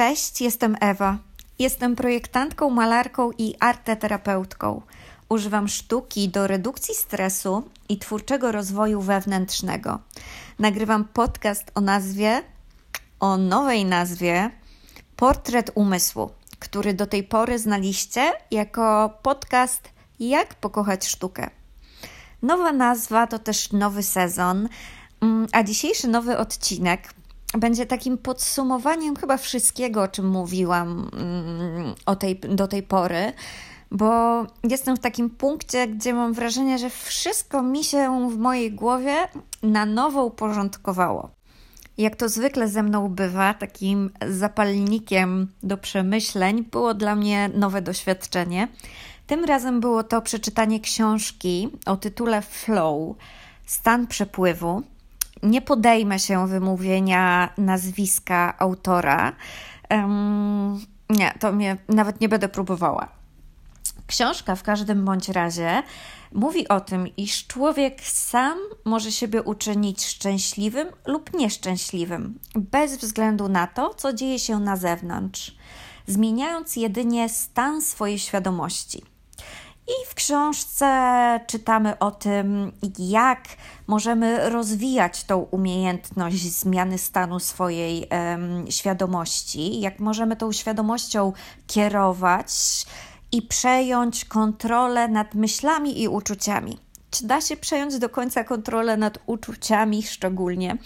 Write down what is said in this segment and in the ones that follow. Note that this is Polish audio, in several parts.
Cześć, jestem Ewa. Jestem projektantką, malarką i arteterapeutką. Używam sztuki do redukcji stresu i twórczego rozwoju wewnętrznego. Nagrywam podcast o nazwie, o nowej nazwie Portret Umysłu, który do tej pory znaliście jako podcast Jak pokochać sztukę. Nowa nazwa to też nowy sezon, mm, a dzisiejszy nowy odcinek będzie takim podsumowaniem chyba wszystkiego, o czym mówiłam mm, o tej, do tej pory, bo jestem w takim punkcie, gdzie mam wrażenie, że wszystko mi się w mojej głowie na nowo uporządkowało. Jak to zwykle ze mną bywa, takim zapalnikiem do przemyśleń było dla mnie nowe doświadczenie. Tym razem było to przeczytanie książki o tytule Flow Stan przepływu nie podejmę się wymówienia nazwiska autora. Um, nie, to mnie nawet nie będę próbowała. Książka w każdym bądź razie mówi o tym, iż człowiek sam może siebie uczynić szczęśliwym lub nieszczęśliwym, bez względu na to, co dzieje się na zewnątrz, zmieniając jedynie stan swojej świadomości. I w książce czytamy o tym, jak możemy rozwijać tą umiejętność zmiany stanu swojej um, świadomości, jak możemy tą świadomością kierować i przejąć kontrolę nad myślami i uczuciami. Czy da się przejąć do końca kontrolę nad uczuciami, szczególnie?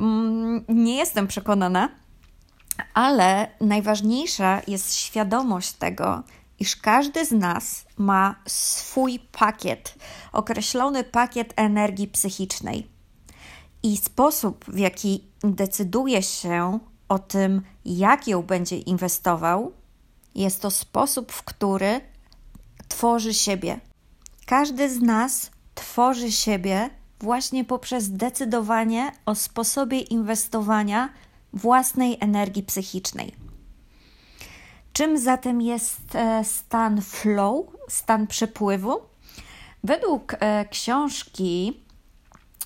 Um, nie jestem przekonana, ale najważniejsza jest świadomość tego, iż każdy z nas ma swój pakiet, określony pakiet energii psychicznej. I sposób, w jaki decyduje się o tym, jak ją będzie inwestował, jest to sposób, w który tworzy siebie. Każdy z nas tworzy siebie właśnie poprzez decydowanie o sposobie inwestowania własnej energii psychicznej. Czym zatem jest e, stan flow, stan przepływu? Według e, książki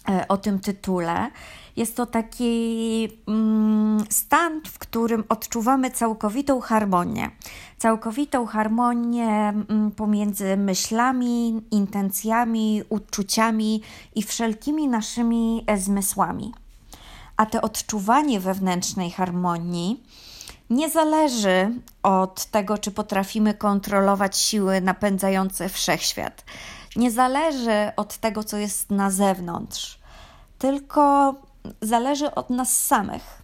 e, o tym tytule jest to taki mm, stan, w którym odczuwamy całkowitą harmonię. Całkowitą harmonię mm, pomiędzy myślami, intencjami, uczuciami i wszelkimi naszymi zmysłami. A to odczuwanie wewnętrznej harmonii nie zależy od tego, czy potrafimy kontrolować siły napędzające wszechświat. Nie zależy od tego, co jest na zewnątrz, tylko zależy od nas samych.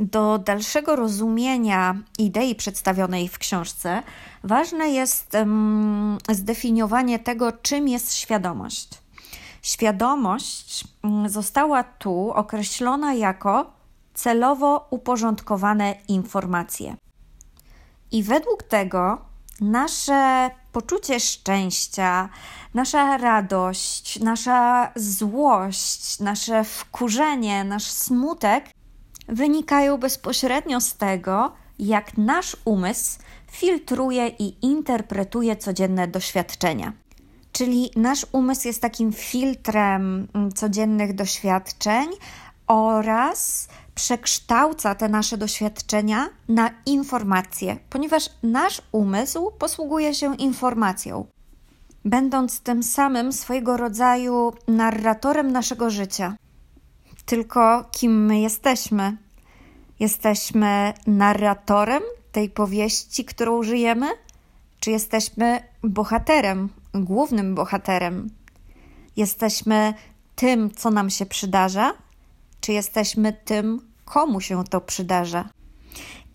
Do dalszego rozumienia idei przedstawionej w książce ważne jest um, zdefiniowanie tego, czym jest świadomość. Świadomość mm, została tu określona jako celowo uporządkowane informacje. I według tego nasze poczucie szczęścia, nasza radość, nasza złość, nasze wkurzenie, nasz smutek wynikają bezpośrednio z tego, jak nasz umysł filtruje i interpretuje codzienne doświadczenia. Czyli nasz umysł jest takim filtrem mm, codziennych doświadczeń oraz przekształca te nasze doświadczenia na informacje, ponieważ nasz umysł posługuje się informacją, będąc tym samym swojego rodzaju narratorem naszego życia. Tylko kim my jesteśmy? Jesteśmy narratorem tej powieści, którą żyjemy? Czy jesteśmy bohaterem, głównym bohaterem? Jesteśmy tym, co nam się przydarza? czy jesteśmy tym, komu się to przydarza.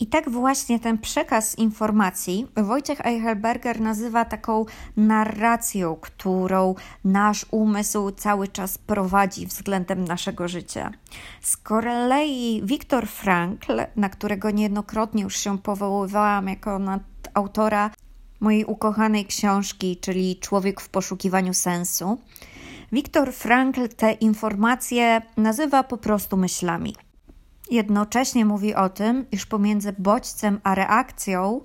I tak właśnie ten przekaz informacji Wojciech Eichelberger nazywa taką narracją, którą nasz umysł cały czas prowadzi względem naszego życia. Z kolei Viktor Frankl, na którego niejednokrotnie już się powoływałam jako autora mojej ukochanej książki, czyli Człowiek w poszukiwaniu sensu, Viktor Frankl te informacje nazywa po prostu myślami. Jednocześnie mówi o tym, iż pomiędzy bodźcem a reakcją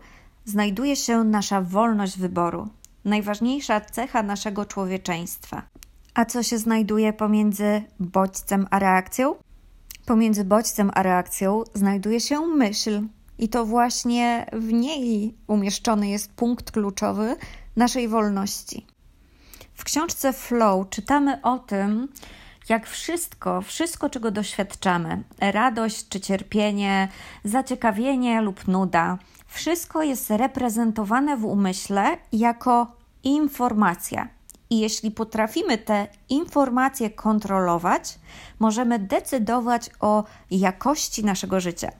znajduje się nasza wolność wyboru, najważniejsza cecha naszego człowieczeństwa. A co się znajduje pomiędzy bodźcem a reakcją? Pomiędzy bodźcem a reakcją znajduje się myśl, I to właśnie w niej umieszczony jest punkt kluczowy naszej wolności. W książce Flow czytamy o tym, jak wszystko, wszystko czego doświadczamy radość czy cierpienie, zaciekawienie lub nuda wszystko jest reprezentowane w umyśle jako informacja. I jeśli potrafimy te informacje kontrolować, możemy decydować o jakości naszego życia.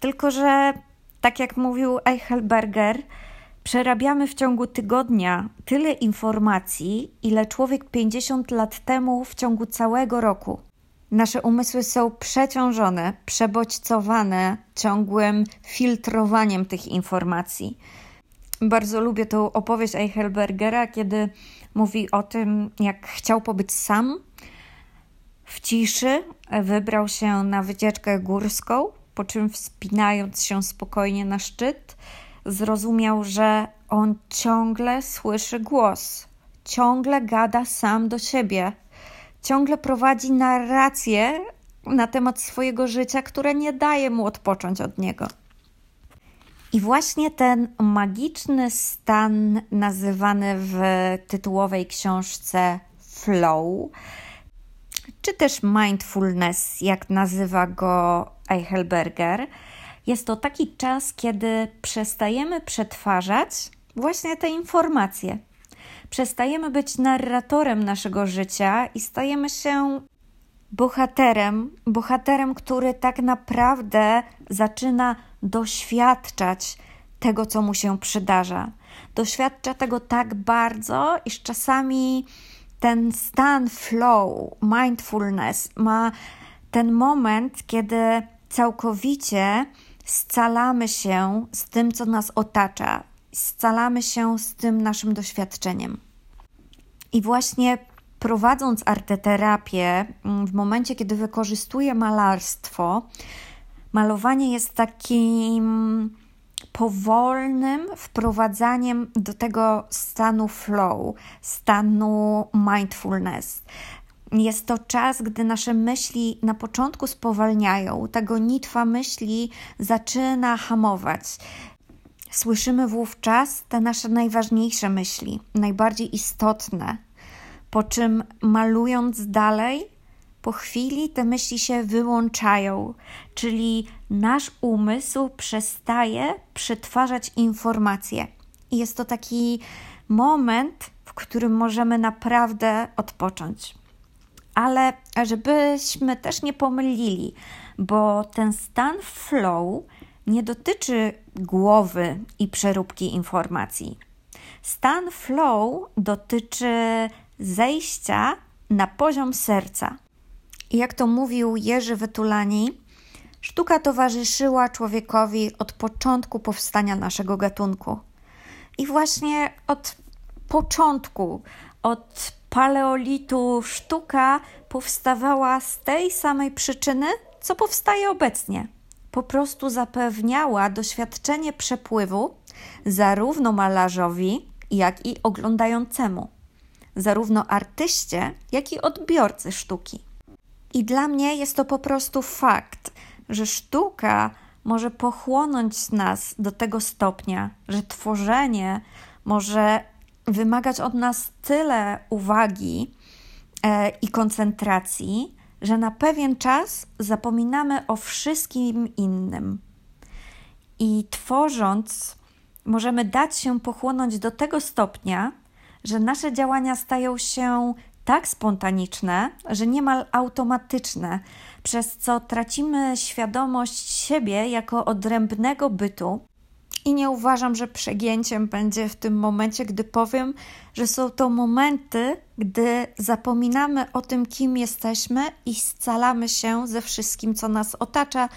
Tylko, że tak jak mówił Eichelberger, przerabiamy w ciągu tygodnia tyle informacji, ile człowiek 50 lat temu w ciągu całego roku. Nasze umysły są przeciążone, przebodźcowane ciągłym filtrowaniem tych informacji. Bardzo lubię tą opowieść Eichelbergera, kiedy mówi o tym, jak chciał pobyć sam w ciszy, wybrał się na wycieczkę górską, po czym wspinając się spokojnie na szczyt, zrozumiał, że on ciągle słyszy głos, ciągle gada sam do siebie, ciągle prowadzi narrację na temat swojego życia, które nie daje mu odpocząć od niego. I właśnie ten magiczny stan, nazywany w tytułowej książce flow, czy też mindfulness, jak nazywa go Eichelberger, jest to taki czas, kiedy przestajemy przetwarzać właśnie te informacje. Przestajemy być narratorem naszego życia i stajemy się bohaterem, bohaterem, który tak naprawdę zaczyna doświadczać tego, co mu się przydarza. Doświadcza tego tak bardzo, iż czasami ten stan flow, mindfulness ma ten moment, kiedy całkowicie scalamy się z tym, co nas otacza, scalamy się z tym naszym doświadczeniem. I właśnie prowadząc arteterapię, mm, w momencie, kiedy wykorzystuję malarstwo, malowanie jest takim powolnym wprowadzaniem do tego stanu flow, stanu mindfulness. Jest to czas, gdy nasze myśli na początku spowalniają, ta gonitwa myśli zaczyna hamować. Słyszymy wówczas te nasze najważniejsze myśli, najbardziej istotne, po czym malując dalej, po chwili te myśli się wyłączają, czyli nasz umysł przestaje przetwarzać informacje. I jest to taki moment, w którym możemy naprawdę odpocząć. Ale żebyśmy też nie pomylili, bo ten stan flow nie dotyczy głowy i przeróbki informacji. Stan flow dotyczy zejścia na poziom serca. Jak to mówił Jerzy Wytulani, sztuka towarzyszyła człowiekowi od początku powstania naszego gatunku. I właśnie od początku, od paleolitu, sztuka powstawała z tej samej przyczyny, co powstaje obecnie. Po prostu zapewniała doświadczenie przepływu zarówno malarzowi, jak i oglądającemu zarówno artyście, jak i odbiorcy sztuki. I dla mnie jest to po prostu fakt, że sztuka może pochłonąć nas do tego stopnia, że tworzenie może wymagać od nas tyle uwagi e, i koncentracji, że na pewien czas zapominamy o wszystkim innym. I tworząc, możemy dać się pochłonąć do tego stopnia, że nasze działania stają się tak spontaniczne, że niemal automatyczne, przez co tracimy świadomość siebie jako odrębnego bytu. I nie uważam, że przegięciem będzie w tym momencie, gdy powiem, że są to momenty, gdy zapominamy o tym, kim jesteśmy i scalamy się ze wszystkim, co nas otacza,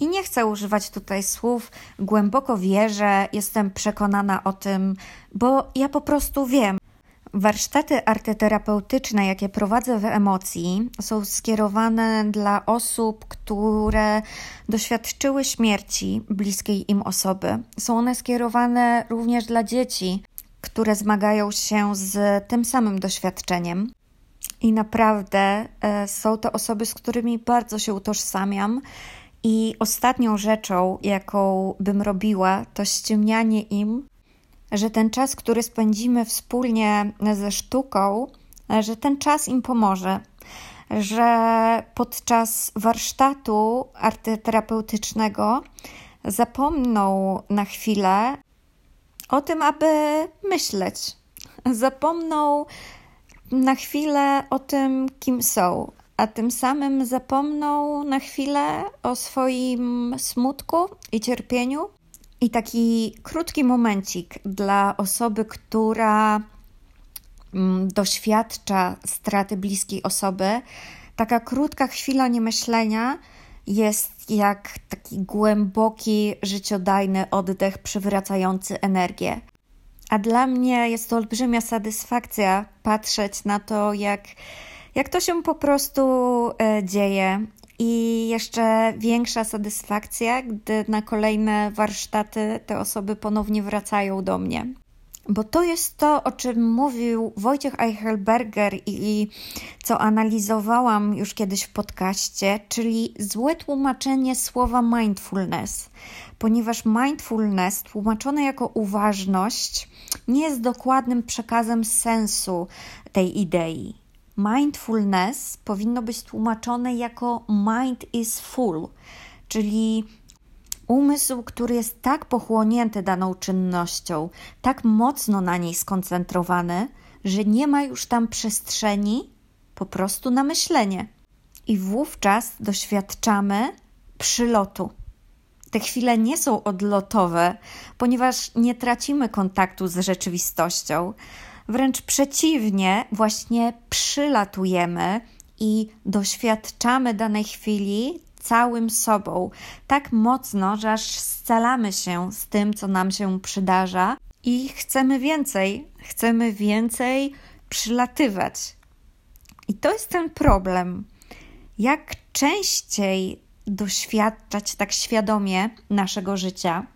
i nie chcę używać tutaj słów głęboko wierzę, jestem przekonana o tym, bo ja po prostu wiem. Warsztaty arteterapeutyczne, jakie prowadzę w emocji, są skierowane dla osób, które doświadczyły śmierci bliskiej im osoby. Są one skierowane również dla dzieci, które zmagają się z tym samym doświadczeniem. I naprawdę e, są to osoby, z którymi bardzo się utożsamiam I ostatnią rzeczą, jaką bym robiła, to ściemnianie im, że ten czas, który spędzimy wspólnie ze sztuką, że ten czas im pomoże, że podczas warsztatu artyterapeutycznego zapomną na chwilę o tym, aby myśleć. Zapomną na chwilę o tym, kim są, a tym samym zapomną na chwilę o swoim smutku i cierpieniu. I taki krótki momencik dla osoby, która mm, doświadcza straty bliskiej osoby, taka krótka chwila niemyślenia jest jak taki głęboki, życiodajny oddech przywracający energię. A dla mnie jest to olbrzymia satysfakcja patrzeć na to, jak, jak to się po prostu e, dzieje. I jeszcze większa satysfakcja, gdy na kolejne warsztaty te osoby ponownie wracają do mnie. Bo to jest to, o czym mówił Wojciech Eichelberger i, i co analizowałam już kiedyś w podcaście, czyli złe tłumaczenie słowa mindfulness, ponieważ mindfulness, tłumaczone jako uważność, nie jest dokładnym przekazem sensu tej idei. Mindfulness powinno być tłumaczone jako mind is full, czyli umysł, który jest tak pochłonięty daną czynnością, tak mocno na niej skoncentrowany, że nie ma już tam przestrzeni po prostu na myślenie. I wówczas doświadczamy przylotu. Te chwile nie są odlotowe, ponieważ nie tracimy kontaktu z rzeczywistością. Wręcz przeciwnie, właśnie przylatujemy i doświadczamy danej chwili całym sobą, tak mocno, że aż scalamy się z tym, co nam się przydarza i chcemy więcej, chcemy więcej przylatywać. I to jest ten problem. Jak częściej doświadczać tak świadomie naszego życia,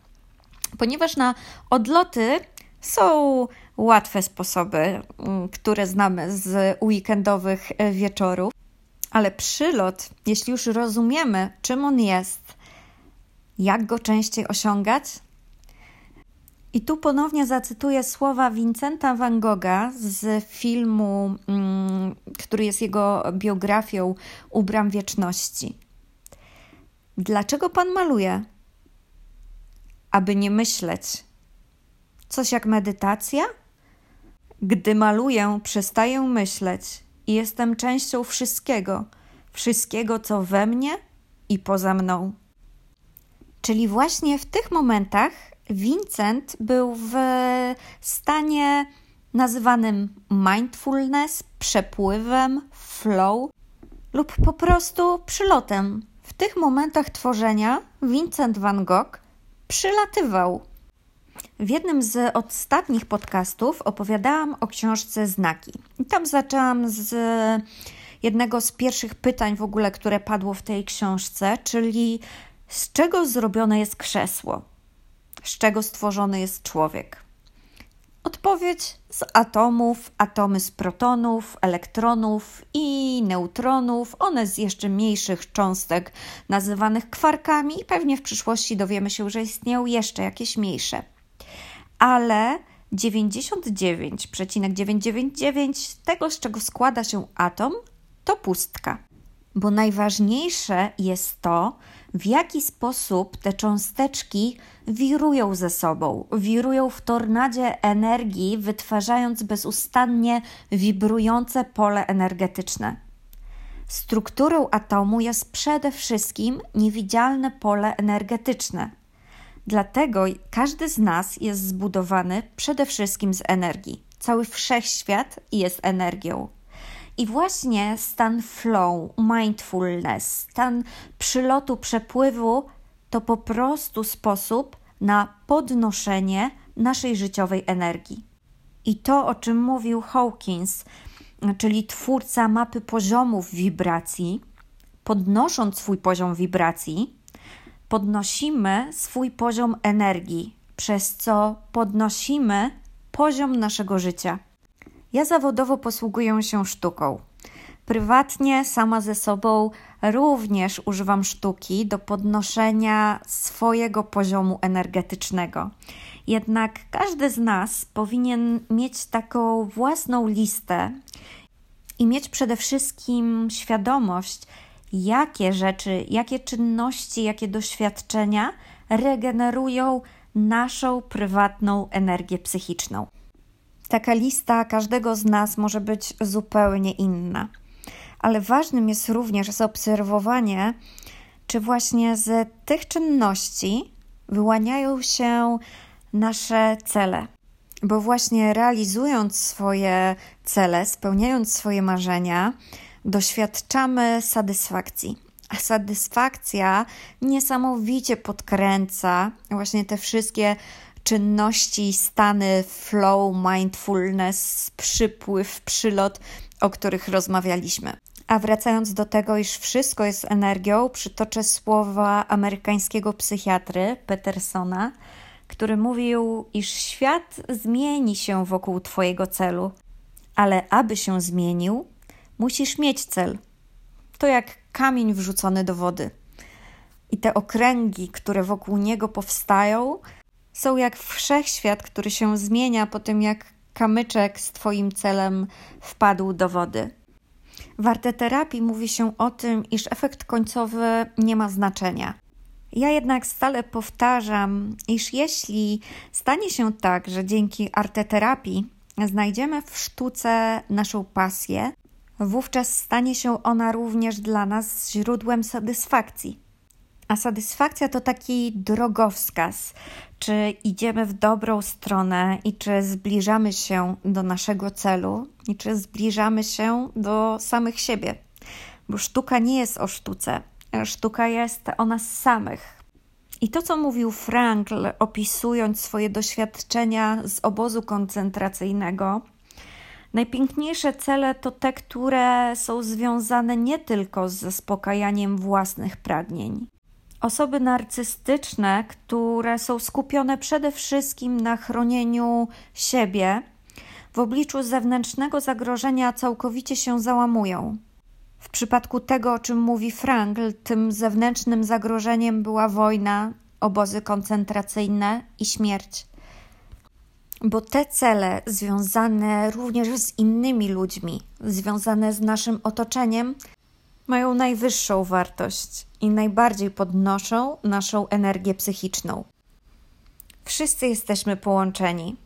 ponieważ na odloty są łatwe sposoby, mm, które znamy z weekendowych wieczorów. Ale przylot, jeśli już rozumiemy, czym on jest, jak go częściej osiągać? I tu ponownie zacytuję słowa Vincenta van Gogha z filmu, mm, który jest jego biografią Ubram Wieczności. Dlaczego pan maluje? Aby nie myśleć. Coś jak medytacja? Gdy maluję, przestaję myśleć i jestem częścią wszystkiego, wszystkiego, co we mnie i poza mną. Czyli właśnie w tych momentach Vincent był w stanie nazywanym mindfulness, przepływem, flow lub po prostu przylotem. W tych momentach tworzenia Vincent van Gogh przylatywał. W jednym z ostatnich podcastów opowiadałam o książce Znaki. I tam zaczęłam z jednego z pierwszych pytań w ogóle, które padło w tej książce, czyli z czego zrobione jest krzesło? Z czego stworzony jest człowiek? Odpowiedź z atomów, atomy z protonów, elektronów i neutronów, one z jeszcze mniejszych cząstek nazywanych kwarkami i pewnie w przyszłości dowiemy się, że istnieją jeszcze jakieś mniejsze ale 99,999 tego, z czego składa się atom, to pustka. Bo najważniejsze jest to, w jaki sposób te cząsteczki wirują ze sobą, wirują w tornadzie energii, wytwarzając bezustannie wibrujące pole energetyczne. Strukturą atomu jest przede wszystkim niewidzialne pole energetyczne Dlatego każdy z nas jest zbudowany przede wszystkim z energii. Cały wszechświat jest energią. I właśnie stan flow, mindfulness, stan przylotu, przepływu to po prostu sposób na podnoszenie naszej życiowej energii. I to, o czym mówił Hawkins, czyli twórca mapy poziomów wibracji, podnosząc swój poziom wibracji, podnosimy swój poziom energii, przez co podnosimy poziom naszego życia. Ja zawodowo posługuję się sztuką. Prywatnie, sama ze sobą, również używam sztuki do podnoszenia swojego poziomu energetycznego. Jednak każdy z nas powinien mieć taką własną listę i mieć przede wszystkim świadomość, jakie rzeczy, jakie czynności, jakie doświadczenia regenerują naszą prywatną energię psychiczną. Taka lista każdego z nas może być zupełnie inna, ale ważnym jest również zaobserwowanie, czy właśnie z tych czynności wyłaniają się nasze cele. Bo właśnie realizując swoje cele, spełniając swoje marzenia, doświadczamy satysfakcji. A satysfakcja niesamowicie podkręca właśnie te wszystkie czynności, stany flow, mindfulness, przypływ, przylot, o których rozmawialiśmy. A wracając do tego, iż wszystko jest energią, przytoczę słowa amerykańskiego psychiatry Petersona, który mówił, iż świat zmieni się wokół Twojego celu, ale aby się zmienił, musisz mieć cel. To jak kamień wrzucony do wody. I te okręgi, które wokół niego powstają, są jak wszechświat, który się zmienia po tym, jak kamyczek z Twoim celem wpadł do wody. W arteterapii mówi się o tym, iż efekt końcowy nie ma znaczenia. Ja jednak stale powtarzam, iż jeśli stanie się tak, że dzięki arteterapii znajdziemy w sztuce naszą pasję, wówczas stanie się ona również dla nas źródłem satysfakcji. A satysfakcja to taki drogowskaz, czy idziemy w dobrą stronę i czy zbliżamy się do naszego celu, i czy zbliżamy się do samych siebie. Bo sztuka nie jest o sztuce, sztuka jest o nas samych. I to, co mówił Frankl, opisując swoje doświadczenia z obozu koncentracyjnego, najpiękniejsze cele to te, które są związane nie tylko z zaspokajaniem własnych pragnień. Osoby narcystyczne, które są skupione przede wszystkim na chronieniu siebie, w obliczu zewnętrznego zagrożenia całkowicie się załamują. W przypadku tego, o czym mówi Frankl, tym zewnętrznym zagrożeniem była wojna, obozy koncentracyjne i śmierć. Bo te cele związane również z innymi ludźmi, związane z naszym otoczeniem, mają najwyższą wartość i najbardziej podnoszą naszą energię psychiczną. Wszyscy jesteśmy połączeni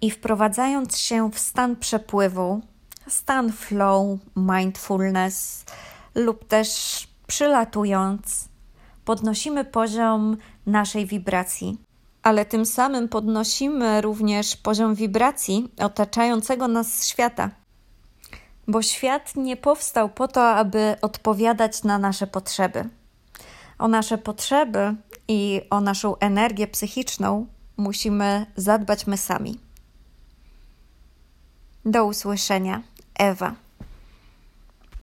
i wprowadzając się w stan przepływu, stan flow, mindfulness lub też przylatując, podnosimy poziom naszej wibracji. Ale tym samym podnosimy również poziom wibracji otaczającego nas świata. Bo świat nie powstał po to, aby odpowiadać na nasze potrzeby. O nasze potrzeby i o naszą energię psychiczną musimy zadbać my sami. Do usłyszenia. Ewa.